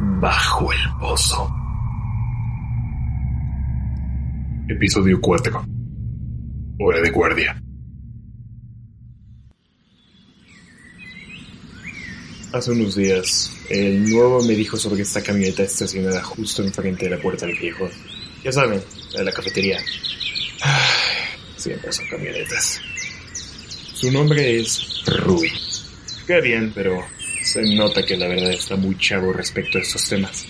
Bajo el pozo. Episodio 4. Hora de guardia. Hace unos días, el nuevo me dijo sobre esta camioneta estacionada justo enfrente de la puerta del viejo. Ya saben, de la cafetería. Siempre son camionetas. Su nombre es Rui. Qué bien, pero se nota que la verdad está muy chavo respecto a estos temas.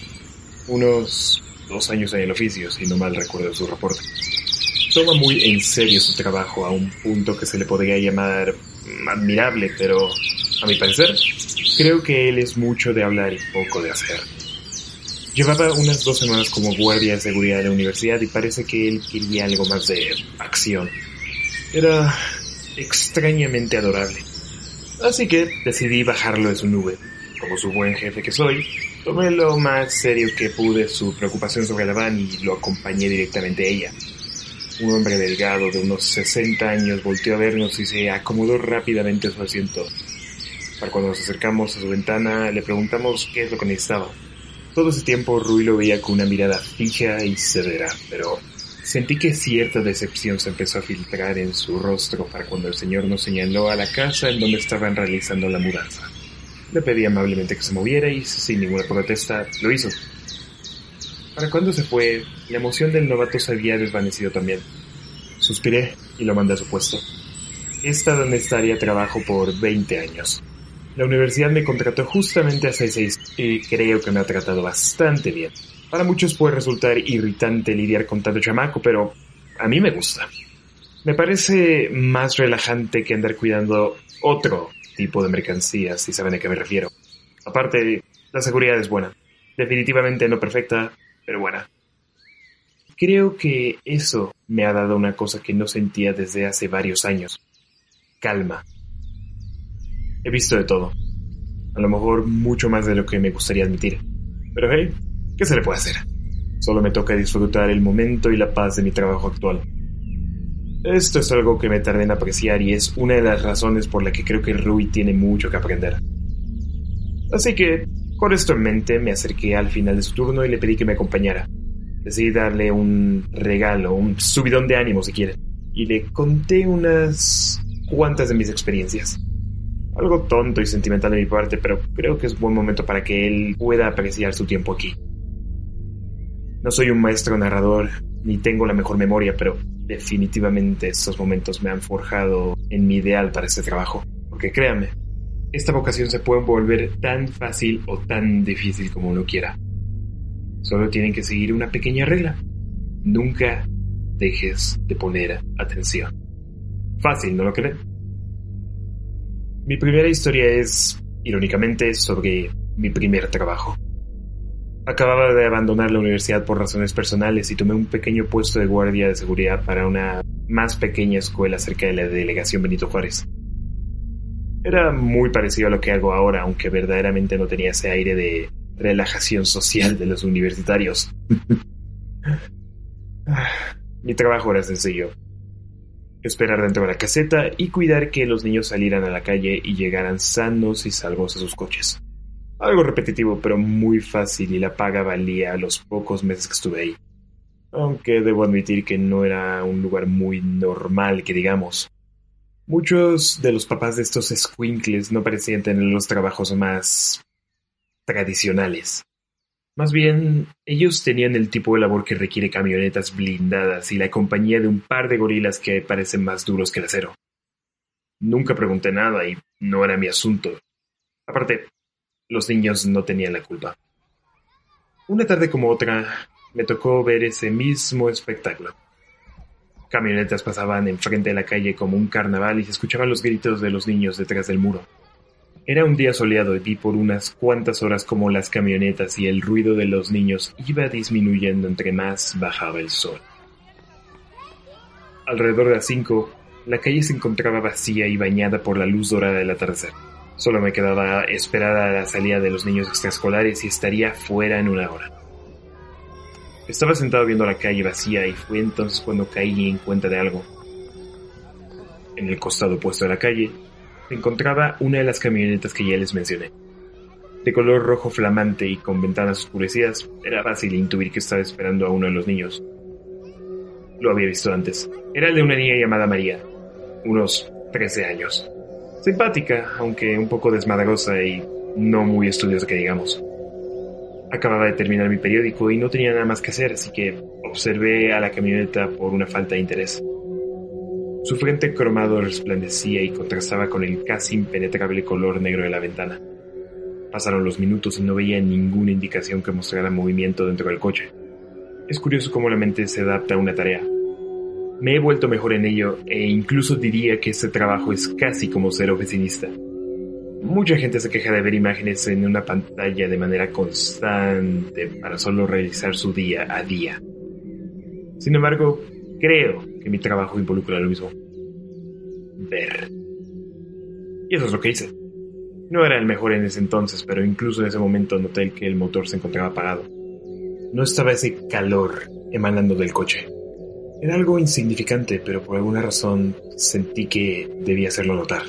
Unos dos años en el oficio, si no mal recuerdo su reporte. Toma muy en serio su trabajo a un punto que se le podría llamar admirable, pero a mi parecer, creo que él es mucho de hablar y poco de hacer. Llevaba unas dos semanas como guardia de seguridad de la universidad y parece que él quería algo más de acción. Era extrañamente adorable. Así que decidí bajarlo de su nube. Como su buen jefe que soy, tomé lo más serio que pude su preocupación sobre la van y lo acompañé directamente a ella. Un hombre delgado de unos 60 años volteó a vernos y se acomodó rápidamente a su asiento. Para cuando nos acercamos a su ventana, le preguntamos qué es lo que necesitaba. Todo ese tiempo Rui lo veía con una mirada fija y severa, pero sentí que cierta decepción se empezó a filtrar en su rostro para cuando el señor nos señaló a la casa en donde estaban realizando la mudanza. Le pedí amablemente que se moviera y sin ninguna protesta lo hizo. Para cuando se fue, la emoción del novato se había desvanecido también. Suspiré y lo mandé a su puesto. Esta donde estaría trabajo por 20 años. La universidad me contrató justamente hace seis y creo que me ha tratado bastante bien. Para muchos puede resultar irritante lidiar con tanto chamaco, pero a mí me gusta. Me parece más relajante que andar cuidando otro tipo de mercancías, si saben a qué me refiero. Aparte, la seguridad es buena. Definitivamente no perfecta, pero buena. Creo que eso me ha dado una cosa que no sentía desde hace varios años. Calma. He visto de todo. A lo mejor mucho más de lo que me gustaría admitir. Pero hey, ¿qué se le puede hacer? Solo me toca disfrutar el momento y la paz de mi trabajo actual. Esto es algo que me tardé en apreciar y es una de las razones por la que creo que Rui tiene mucho que aprender. Así que, con esto en mente, me acerqué al final de su turno y le pedí que me acompañara. Decidí darle un regalo, un subidón de ánimo si quiere, y le conté unas cuantas de mis experiencias. Algo tonto y sentimental de mi parte, pero creo que es buen momento para que él pueda apreciar su tiempo aquí. No soy un maestro narrador, ni tengo la mejor memoria, pero definitivamente estos momentos me han forjado en mi ideal para este trabajo. Porque créanme, esta vocación se puede volver tan fácil o tan difícil como uno quiera. Solo tienen que seguir una pequeña regla. Nunca dejes de poner atención. Fácil, ¿no lo creen? Mi primera historia es, irónicamente, sobre mi primer trabajo. Acababa de abandonar la universidad por razones personales y tomé un pequeño puesto de guardia de seguridad para una más pequeña escuela cerca de la delegación Benito Juárez. Era muy parecido a lo que hago ahora, aunque verdaderamente no tenía ese aire de relajación social de los universitarios. Mi trabajo era sencillo. Esperar dentro de la caseta y cuidar que los niños salieran a la calle y llegaran sanos y salvos a sus coches. Algo repetitivo, pero muy fácil y la paga valía los pocos meses que estuve ahí. Aunque debo admitir que no era un lugar muy normal, que digamos. Muchos de los papás de estos squinkles no parecían tener los trabajos más tradicionales. Más bien, ellos tenían el tipo de labor que requiere camionetas blindadas y la compañía de un par de gorilas que parecen más duros que el acero. Nunca pregunté nada y no era mi asunto. Aparte, los niños no tenían la culpa. Una tarde como otra, me tocó ver ese mismo espectáculo. Camionetas pasaban enfrente de la calle como un carnaval y se escuchaban los gritos de los niños detrás del muro. Era un día soleado y vi por unas cuantas horas como las camionetas y el ruido de los niños iba disminuyendo entre más bajaba el sol. Alrededor de las cinco, la calle se encontraba vacía y bañada por la luz dorada del atardecer. Solo me quedaba esperar a la salida de los niños extraescolares y estaría fuera en una hora. Estaba sentado viendo la calle vacía y fue entonces cuando caí en cuenta de algo. En el costado opuesto de la calle encontraba una de las camionetas que ya les mencioné. De color rojo flamante y con ventanas oscurecidas, era fácil intuir que estaba esperando a uno de los niños. Lo había visto antes. Era el de una niña llamada María, unos 13 años. Simpática, aunque un poco desmadrosa y no muy estudiosa que digamos. Acababa de terminar mi periódico y no tenía nada más que hacer, así que observé a la camioneta por una falta de interés. Su frente cromado resplandecía y contrastaba con el casi impenetrable color negro de la ventana. Pasaron los minutos y no veía ninguna indicación que mostrara movimiento dentro del coche. Es curioso cómo la mente se adapta a una tarea. Me he vuelto mejor en ello e incluso diría que este trabajo es casi como ser oficinista. Mucha gente se queja de ver imágenes en una pantalla de manera constante para solo realizar su día a día. Sin embargo, creo que mi trabajo involucra lo mismo. Ver. Y eso es lo que hice. No era el mejor en ese entonces, pero incluso en ese momento noté que el motor se encontraba apagado. No estaba ese calor emanando del coche. Era algo insignificante, pero por alguna razón sentí que debía hacerlo notar.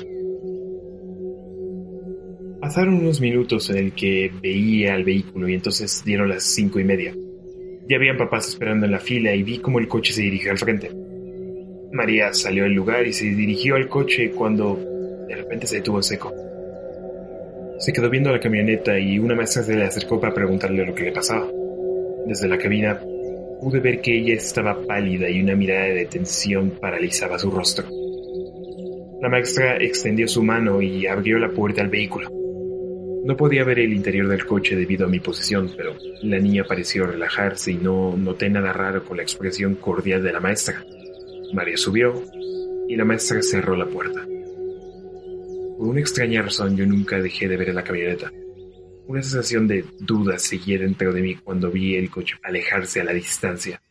Pasaron unos minutos en el que veía al vehículo y entonces dieron las cinco y media. Ya habían papás esperando en la fila y vi cómo el coche se dirigió al frente. María salió del lugar y se dirigió al coche cuando de repente se detuvo en seco. Se quedó viendo la camioneta y una maestra se le acercó para preguntarle lo que le pasaba. Desde la cabina pude ver que ella estaba pálida y una mirada de tensión paralizaba su rostro. La maestra extendió su mano y abrió la puerta al vehículo. No podía ver el interior del coche debido a mi posición, pero la niña pareció relajarse y no noté nada raro con la expresión cordial de la maestra. María subió y la maestra cerró la puerta. Por una extraña razón yo nunca dejé de ver la camioneta. Una sensación de duda seguía dentro de mí cuando vi el coche alejarse a la distancia.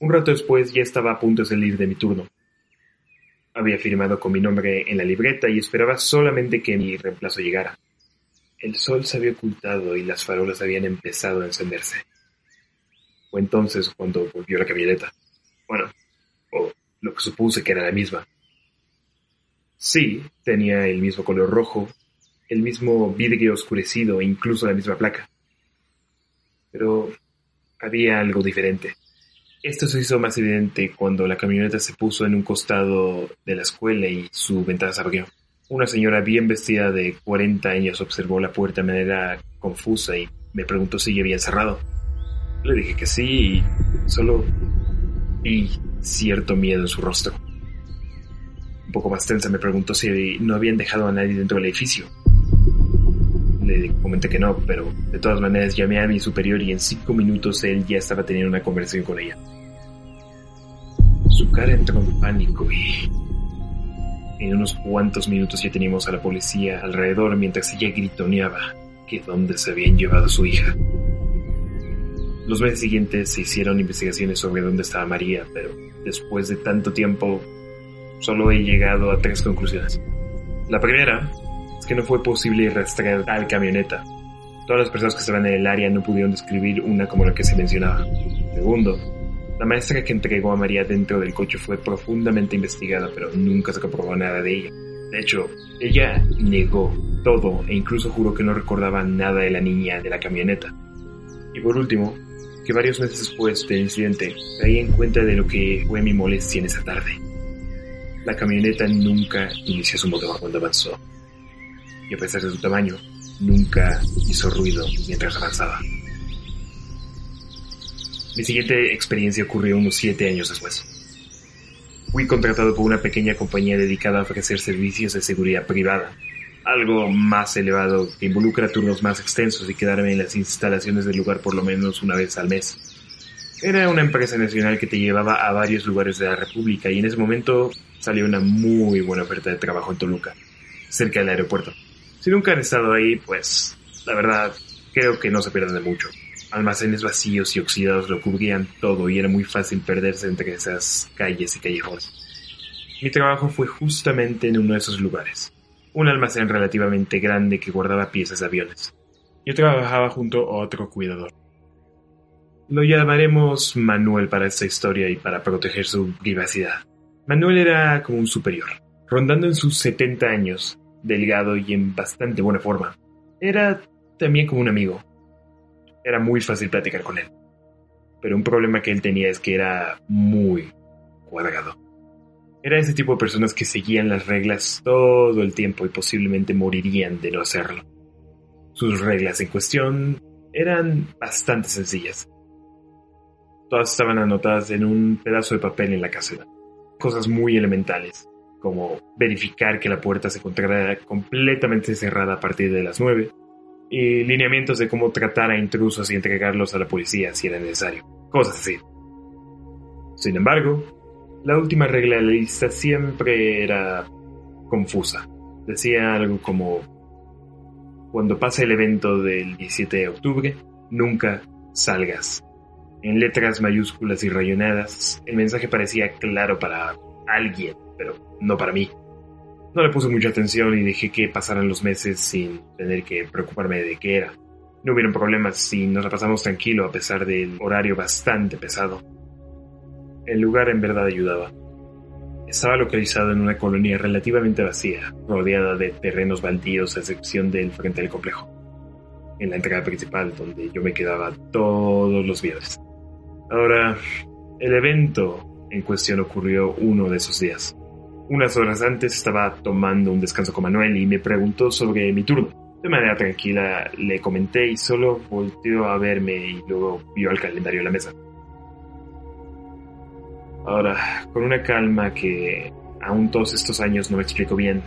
Un rato después ya estaba a punto de salir de mi turno. Había firmado con mi nombre en la libreta y esperaba solamente que mi reemplazo llegara. El sol se había ocultado y las farolas habían empezado a encenderse. Fue entonces cuando volvió la camioneta. Bueno, o lo que supuse que era la misma. Sí, tenía el mismo color rojo, el mismo vidrio oscurecido e incluso la misma placa. Pero había algo diferente. Esto se hizo más evidente cuando la camioneta se puso en un costado de la escuela y su ventana se abrió. Una señora bien vestida de 40 años observó la puerta de manera confusa y me preguntó si ya había cerrado. Le dije que sí y solo vi cierto miedo en su rostro. Un poco más tensa me preguntó si no habían dejado a nadie dentro del edificio. Le comenté que no, pero de todas maneras llamé a mi superior y en cinco minutos él ya estaba teniendo una conversación con ella. Su cara entró en pánico y en unos cuantos minutos ya teníamos a la policía alrededor mientras ella gritoneaba que dónde se habían llevado a su hija. Los meses siguientes se hicieron investigaciones sobre dónde estaba María, pero después de tanto tiempo solo he llegado a tres conclusiones. La primera que no fue posible rastrear tal camioneta. Todas las personas que estaban en el área no pudieron describir una como la que se mencionaba. Segundo, la maestra que entregó a María dentro del coche fue profundamente investigada, pero nunca se comprobó nada de ella. De hecho, ella negó todo e incluso juró que no recordaba nada de la niña de la camioneta. Y por último, que varios meses después del incidente caí en cuenta de lo que fue mi molestia en esa tarde. La camioneta nunca inició su motor cuando avanzó. Y a pesar de su tamaño, nunca hizo ruido mientras avanzaba. Mi siguiente experiencia ocurrió unos siete años después. Fui contratado por una pequeña compañía dedicada a ofrecer servicios de seguridad privada, algo más elevado que involucra turnos más extensos y quedarme en las instalaciones del lugar por lo menos una vez al mes. Era una empresa nacional que te llevaba a varios lugares de la República y en ese momento salió una muy buena oferta de trabajo en Toluca, cerca del aeropuerto. Si nunca han estado ahí, pues la verdad creo que no se pierden de mucho. Almacenes vacíos y oxidados lo cubrían todo y era muy fácil perderse entre esas calles y callejones. Mi trabajo fue justamente en uno de esos lugares un almacén relativamente grande que guardaba piezas de aviones. Yo trabajaba junto a otro cuidador. Lo llamaremos Manuel para esta historia y para proteger su privacidad. Manuel era como un superior, rondando en sus 70 años, delgado y en bastante buena forma. Era también como un amigo. Era muy fácil platicar con él. Pero un problema que él tenía es que era muy cuadrado. Era ese tipo de personas que seguían las reglas todo el tiempo y posiblemente morirían de no hacerlo. Sus reglas en cuestión eran bastante sencillas. Todas estaban anotadas en un pedazo de papel en la caseta. Cosas muy elementales, como verificar que la puerta se encontrara completamente cerrada a partir de las 9, y lineamientos de cómo tratar a intrusos y entregarlos a la policía si era necesario. Cosas así. Sin embargo, la última regla de la lista siempre era confusa. Decía algo como, cuando pase el evento del 17 de octubre, nunca salgas. En letras mayúsculas y rayonadas, el mensaje parecía claro para alguien, pero no para mí. No le puse mucha atención y dejé que pasaran los meses sin tener que preocuparme de qué era. No hubieron problemas y nos la pasamos tranquilo a pesar del horario bastante pesado. El lugar en verdad ayudaba. Estaba localizado en una colonia relativamente vacía, rodeada de terrenos baldíos a excepción del frente del complejo, en la entrada principal donde yo me quedaba todos los viernes. Ahora, el evento en cuestión ocurrió uno de esos días. Unas horas antes estaba tomando un descanso con Manuel y me preguntó sobre mi turno. De manera tranquila le comenté y solo volteó a verme y luego vio el calendario en la mesa. Ahora, con una calma que aún todos estos años no me explico bien.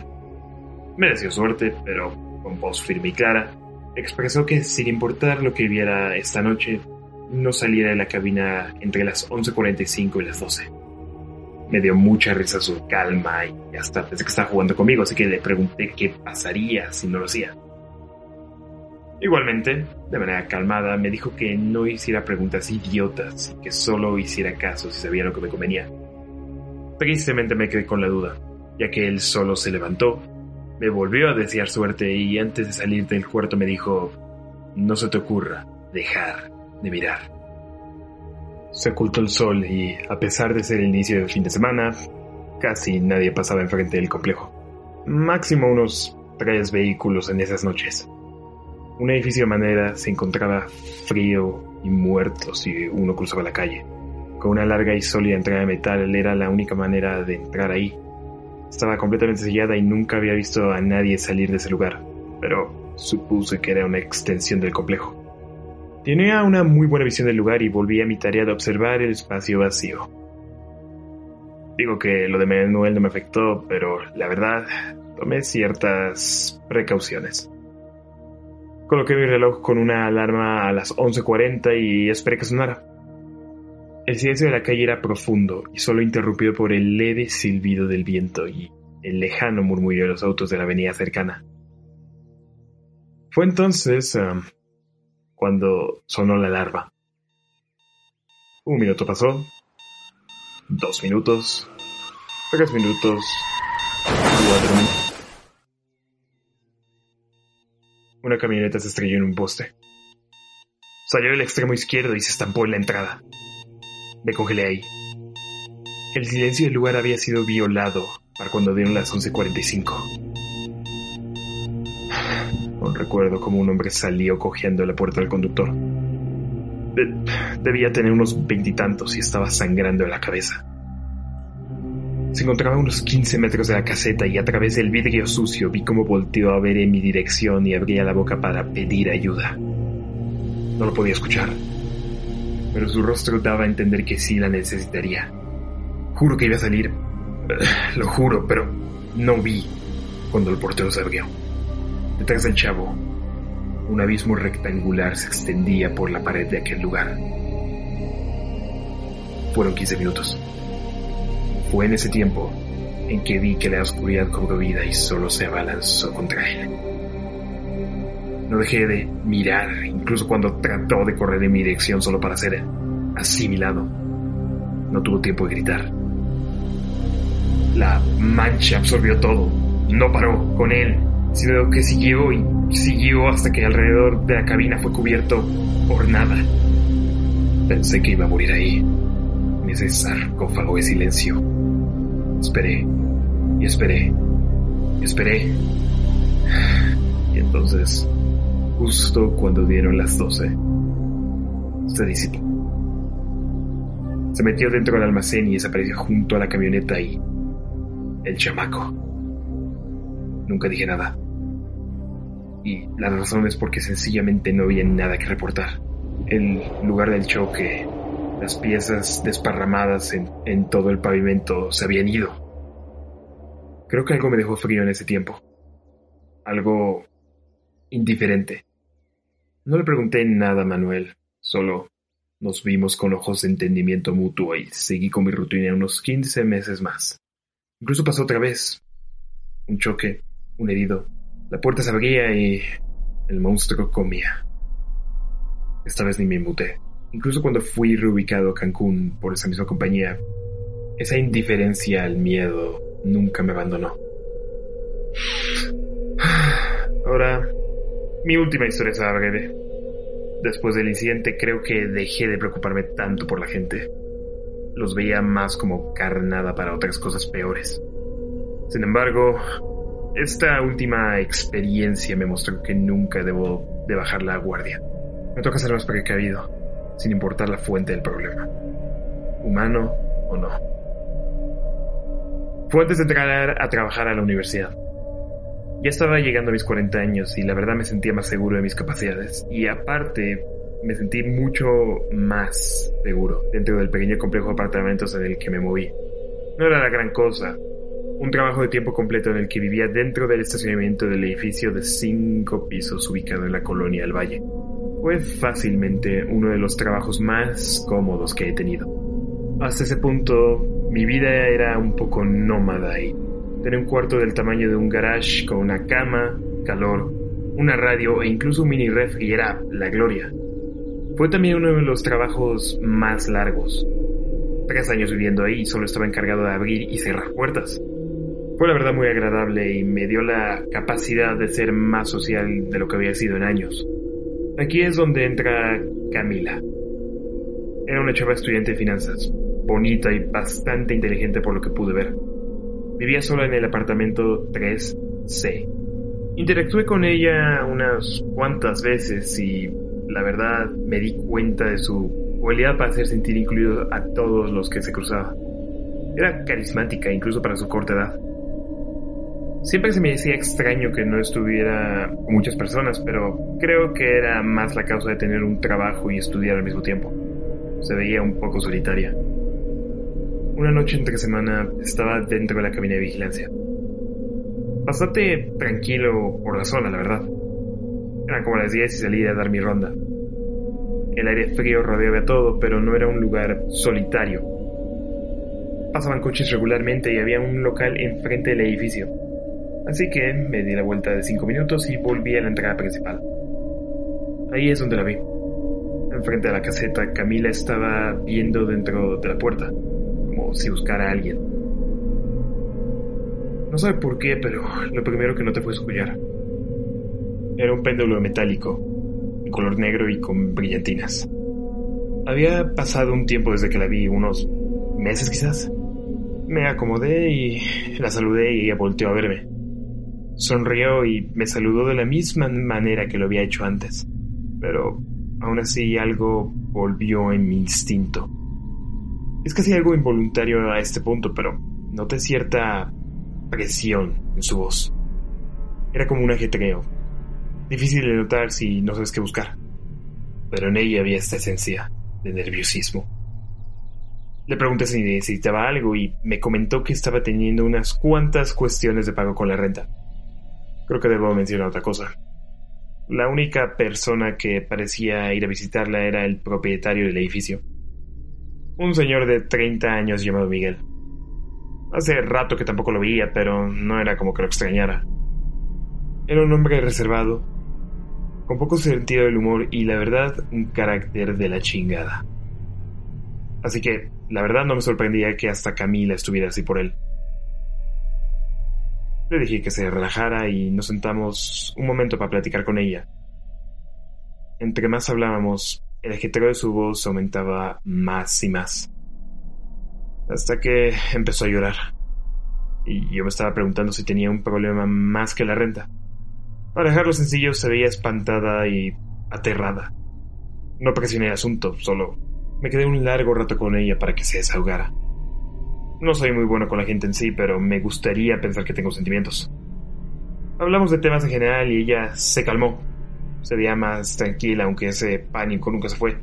Me suerte, pero con voz firme y clara, expresó que sin importar lo que viera esta noche, no saliera de la cabina entre las 11.45 y las 12. Me dio mucha risa su calma y hasta pensé que estaba jugando conmigo, así que le pregunté qué pasaría si no lo hacía. Igualmente, de manera calmada, me dijo que no hiciera preguntas idiotas, que solo hiciera caso si sabía lo que me convenía. Tristemente me quedé con la duda, ya que él solo se levantó, me volvió a desear suerte y antes de salir del cuarto me dijo, no se te ocurra dejar de mirar. Se ocultó el sol y, a pesar de ser el inicio del fin de semana, casi nadie pasaba enfrente del complejo. Máximo unos tres vehículos en esas noches. Un edificio de madera se encontraba frío y muerto si uno cruzaba la calle. Con una larga y sólida entrada de metal era la única manera de entrar ahí. Estaba completamente sellada y nunca había visto a nadie salir de ese lugar, pero supuse que era una extensión del complejo. Tenía una muy buena visión del lugar y volví a mi tarea de observar el espacio vacío. Digo que lo de Manuel no me afectó, pero la verdad, tomé ciertas precauciones. Coloqué mi reloj con una alarma a las 11.40 y esperé que sonara. El silencio de la calle era profundo y solo interrumpido por el leve silbido del viento y el lejano murmullo de los autos de la avenida cercana. Fue entonces um, cuando sonó la alarma. Un minuto pasó, dos minutos, tres minutos, cuatro minutos. Una camioneta se estrelló en un poste. Salió del extremo izquierdo y se estampó en la entrada. Me congelé ahí. El silencio del lugar había sido violado para cuando dieron las 11.45. Recuerdo cómo un hombre salió cojeando de la puerta del conductor. debía tener unos veintitantos y estaba sangrando en la cabeza. Se encontraba a unos 15 metros de la caseta y a través del vidrio sucio vi cómo volteó a ver en mi dirección y abría la boca para pedir ayuda. No lo podía escuchar, pero su rostro daba a entender que sí la necesitaría. Juro que iba a salir, Lo juro, pero no vi cuando el portero se abrió. Detrás del chavo, un abismo rectangular se extendía por la pared de aquel lugar. Fueron 15 minutos. Fue en ese tiempo en que vi que la oscuridad cobró vida y solo se abalanzó contra él. No dejé de mirar, incluso cuando trató de correr en mi dirección solo para ser asimilado. No tuvo tiempo de gritar. La mancha absorbió todo. No paró con él, sino que siguió y siguió hasta que alrededor de la cabina fue cubierto por nada. Pensé que iba a morir ahí, en ese sarcófago de silencio. Esperé, y esperé, y esperé. Y entonces, justo cuando dieron las doce, se disipó. Se metió dentro del almacén y desapareció junto a la camioneta y el chamaco. Nunca dije nada. Y la razón es porque sencillamente no había nada que reportar. El lugar del choque, las piezas desparramadas en, en todo el pavimento se habían ido. Creo que algo me dejó frío en ese tiempo. Algo indiferente. No le pregunté nada a Manuel, solo nos vimos con ojos de entendimiento mutuo y seguí con mi rutina unos 15 meses más. Incluso pasó otra vez. Un choque, un herido. La puerta se abría y el monstruo comía. Esta vez ni me inmuté. Incluso cuando fui reubicado a Cancún por esa misma compañía, esa indiferencia al miedo nunca me abandonó. Ahora, mi última historia es breve. Después del incidente creo que dejé de preocuparme tanto por la gente. Los veía más como carnada para otras cosas peores. Sin embargo, esta última experiencia me mostró que nunca debo de bajar la guardia. Me toca ser más precavido, sin importar la fuente del problema. Humano o no. Fue antes de entrar a trabajar a la universidad. Ya estaba llegando a mis 40 años y la verdad me sentía más seguro de mis capacidades. Y aparte, me sentí mucho más seguro dentro del pequeño complejo de apartamentos en el que me moví. No era la gran cosa. Un trabajo de tiempo completo en el que vivía dentro del estacionamiento del edificio de cinco pisos ubicado en la colonia del Valle. Fue fácilmente uno de los trabajos más cómodos que he tenido. Hasta ese punto, mi vida era un poco nómada y Tenía un cuarto del tamaño de un garage con una cama, calor, una radio e incluso un mini ref y era la gloria. Fue también uno de los trabajos más largos. Tres años viviendo ahí solo estaba encargado de abrir y cerrar puertas. Fue la verdad muy agradable y me dio la capacidad de ser más social de lo que había sido en años. Aquí es donde entra Camila. Era una chava estudiante de finanzas, bonita y bastante inteligente por lo que pude ver. Vivía sola en el apartamento 3C. Interactué con ella unas cuantas veces y la verdad me di cuenta de su cualidad para hacer sentir incluido a todos los que se cruzaba. Era carismática incluso para su corta edad. Siempre se me decía extraño que no estuviera muchas personas, pero creo que era más la causa de tener un trabajo y estudiar al mismo tiempo. Se veía un poco solitaria. Una noche entre semana estaba dentro de la cabina de vigilancia. Bastante tranquilo por la zona, la verdad. Eran como las 10 y salí a dar mi ronda. El aire frío rodeaba todo, pero no era un lugar solitario. Pasaban coches regularmente y había un local enfrente del edificio. Así que me di la vuelta de 5 minutos y volví a la entrada principal. Ahí es donde la vi. Enfrente de la caseta, Camila estaba viendo dentro de la puerta si buscara a alguien. No sabe por qué, pero lo primero que noté fue su collar. Era un péndulo metálico, de color negro y con brillantinas. Había pasado un tiempo desde que la vi, unos meses quizás. Me acomodé y la saludé y ella volteó a verme. Sonrió y me saludó de la misma manera que lo había hecho antes. Pero aún así algo volvió en mi instinto. Es casi algo involuntario a este punto, pero noté cierta presión en su voz. Era como un ajetreo. Difícil de notar si no sabes qué buscar. Pero en ella había esta esencia de nerviosismo. Le pregunté si necesitaba algo y me comentó que estaba teniendo unas cuantas cuestiones de pago con la renta. Creo que debo mencionar otra cosa. La única persona que parecía ir a visitarla era el propietario del edificio. Un señor de 30 años llamado Miguel. Hace rato que tampoco lo veía, pero no era como que lo extrañara. Era un hombre reservado, con poco sentido del humor y la verdad un carácter de la chingada. Así que, la verdad no me sorprendía que hasta Camila estuviera así por él. Le dije que se relajara y nos sentamos un momento para platicar con ella. Entre más hablábamos, el ajetreo de su voz aumentaba más y más. Hasta que empezó a llorar. Y yo me estaba preguntando si tenía un problema más que la renta. Para dejarlo sencillo, se veía espantada y aterrada. No presioné el asunto, solo me quedé un largo rato con ella para que se desahogara. No soy muy bueno con la gente en sí, pero me gustaría pensar que tengo sentimientos. Hablamos de temas en general y ella se calmó. Se veía más tranquila, aunque ese pánico nunca se fue.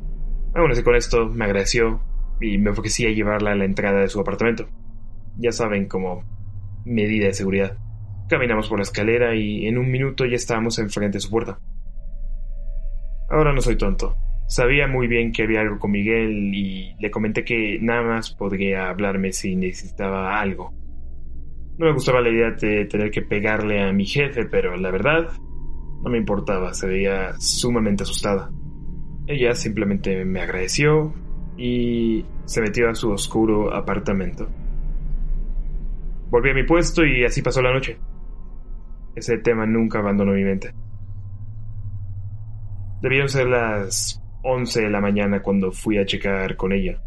Aún así con esto me agradeció y me ofrecí a llevarla a la entrada de su apartamento. Ya saben, como medida de seguridad. Caminamos por la escalera y en un minuto ya estábamos enfrente de su puerta. Ahora no soy tonto. Sabía muy bien que había algo con Miguel y le comenté que nada más podría hablarme si necesitaba algo. No me gustaba la idea de tener que pegarle a mi jefe, pero la verdad no me importaba, se veía sumamente asustada. Ella simplemente me agradeció y se metió a su oscuro apartamento. Volví a mi puesto y así pasó la noche. Ese tema nunca abandonó mi mente. Debieron ser las 11 de la mañana cuando fui a checar con ella.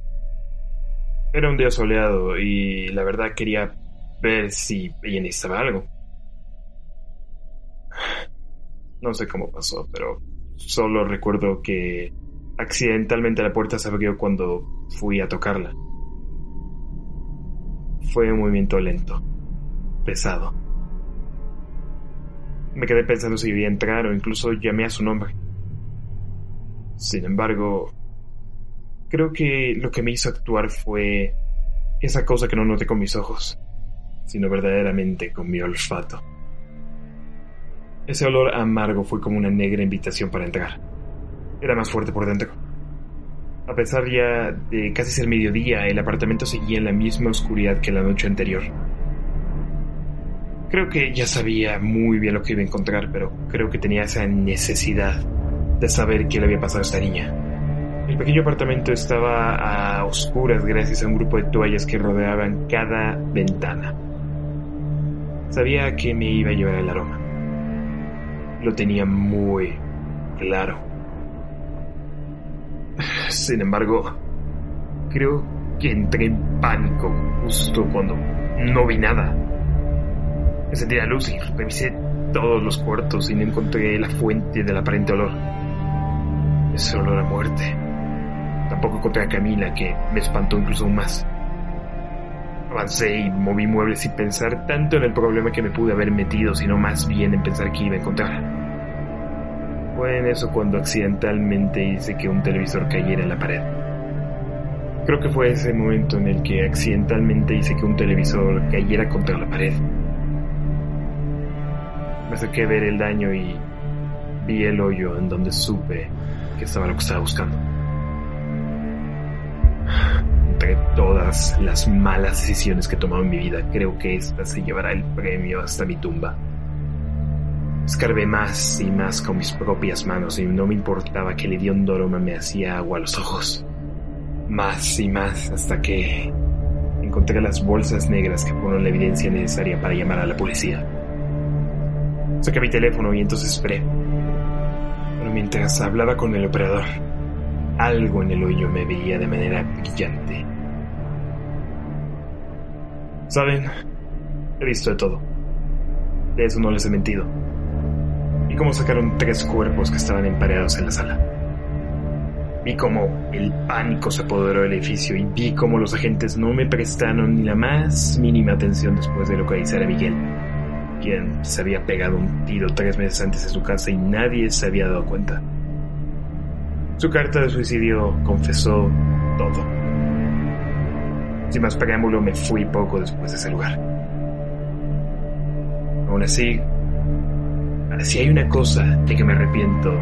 Era un día soleado y la verdad quería ver si ella necesitaba algo. No sé cómo pasó, pero solo recuerdo que accidentalmente la puerta se abrió cuando fui a tocarla. Fue un movimiento lento, pesado. Me quedé pensando si debía entrar o incluso llamé a su nombre. Sin embargo, creo que lo que me hizo actuar fue esa cosa que no noté con mis ojos, sino verdaderamente con mi olfato. Ese olor amargo fue como una negra invitación para entrar. Era más fuerte por dentro. A pesar ya de casi ser mediodía, el apartamento seguía en la misma oscuridad que la noche anterior. Creo que ya sabía muy bien lo que iba a encontrar, pero creo que tenía esa necesidad de saber qué le había pasado a esta niña. El pequeño apartamento estaba a oscuras gracias a un grupo de toallas que rodeaban cada ventana. Sabía que me iba a llevar el aroma. Lo tenía muy claro. Sin embargo, creo que entré en pánico justo cuando no vi nada. Sentí la luz y revisé todos los cuartos y no encontré la fuente del aparente olor. Ese olor a muerte. Tampoco encontré a Camila, que me espantó incluso más. Avancé y moví muebles sin pensar tanto en el problema que me pude haber metido, sino más bien en pensar que iba a encontrar. Fue en eso cuando accidentalmente hice que un televisor cayera en la pared. Creo que fue ese momento en el que accidentalmente hice que un televisor cayera contra la pared. Me acerqué a ver el daño y vi el hoyo en donde supe que estaba lo que estaba buscando. Entre todas las malas decisiones que he tomado en mi vida, creo que esta se llevará el premio hasta mi tumba. Escarbé más y más con mis propias manos y no me importaba que el hediondo aroma me hacía agua a los ojos. Más y más hasta que encontré las bolsas negras que fueron la evidencia necesaria para llamar a la policía. Saqué mi teléfono y entonces esperé. Mientras hablaba con el operador, algo en el hoyo me veía de manera brillante. Saben, he visto de todo. De eso no les he mentido. Vi cómo sacaron tres cuerpos que estaban empareados en la sala. Vi cómo el pánico se apoderó del edificio y vi cómo los agentes no me prestaron ni la más mínima atención después de localizar a Miguel quien se había pegado un tiro tres meses antes en su casa y nadie se había dado cuenta. Su carta de suicidio confesó todo. Sin más preámbulo, me fui poco después de ese lugar. Aún así, si hay una cosa de que me arrepiento,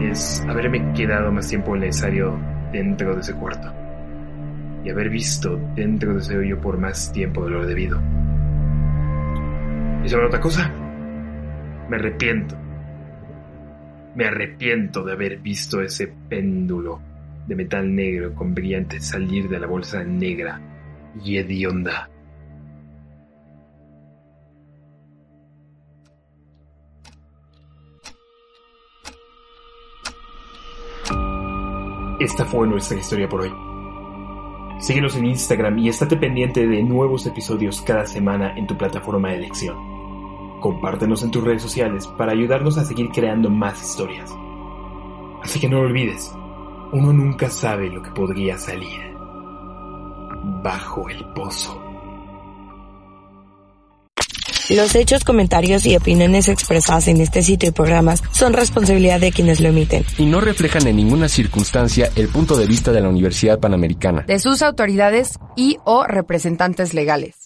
es haberme quedado más tiempo necesario dentro de ese cuarto. Y haber visto dentro de ese hoyo por más tiempo de lo debido. Y sobre otra cosa, me arrepiento. Me arrepiento de haber visto ese péndulo de metal negro con brillante salir de la bolsa negra y hedionda. Esta fue nuestra historia por hoy. Síguenos en Instagram y estate pendiente de nuevos episodios cada semana en tu plataforma de elección. Compártenos en tus redes sociales para ayudarnos a seguir creando más historias. Así que no lo olvides, uno nunca sabe lo que podría salir bajo el pozo. Los hechos, comentarios y opiniones expresadas en este sitio y programas son responsabilidad de quienes lo emiten. Y no reflejan en ninguna circunstancia el punto de vista de la Universidad Panamericana, de sus autoridades y o representantes legales.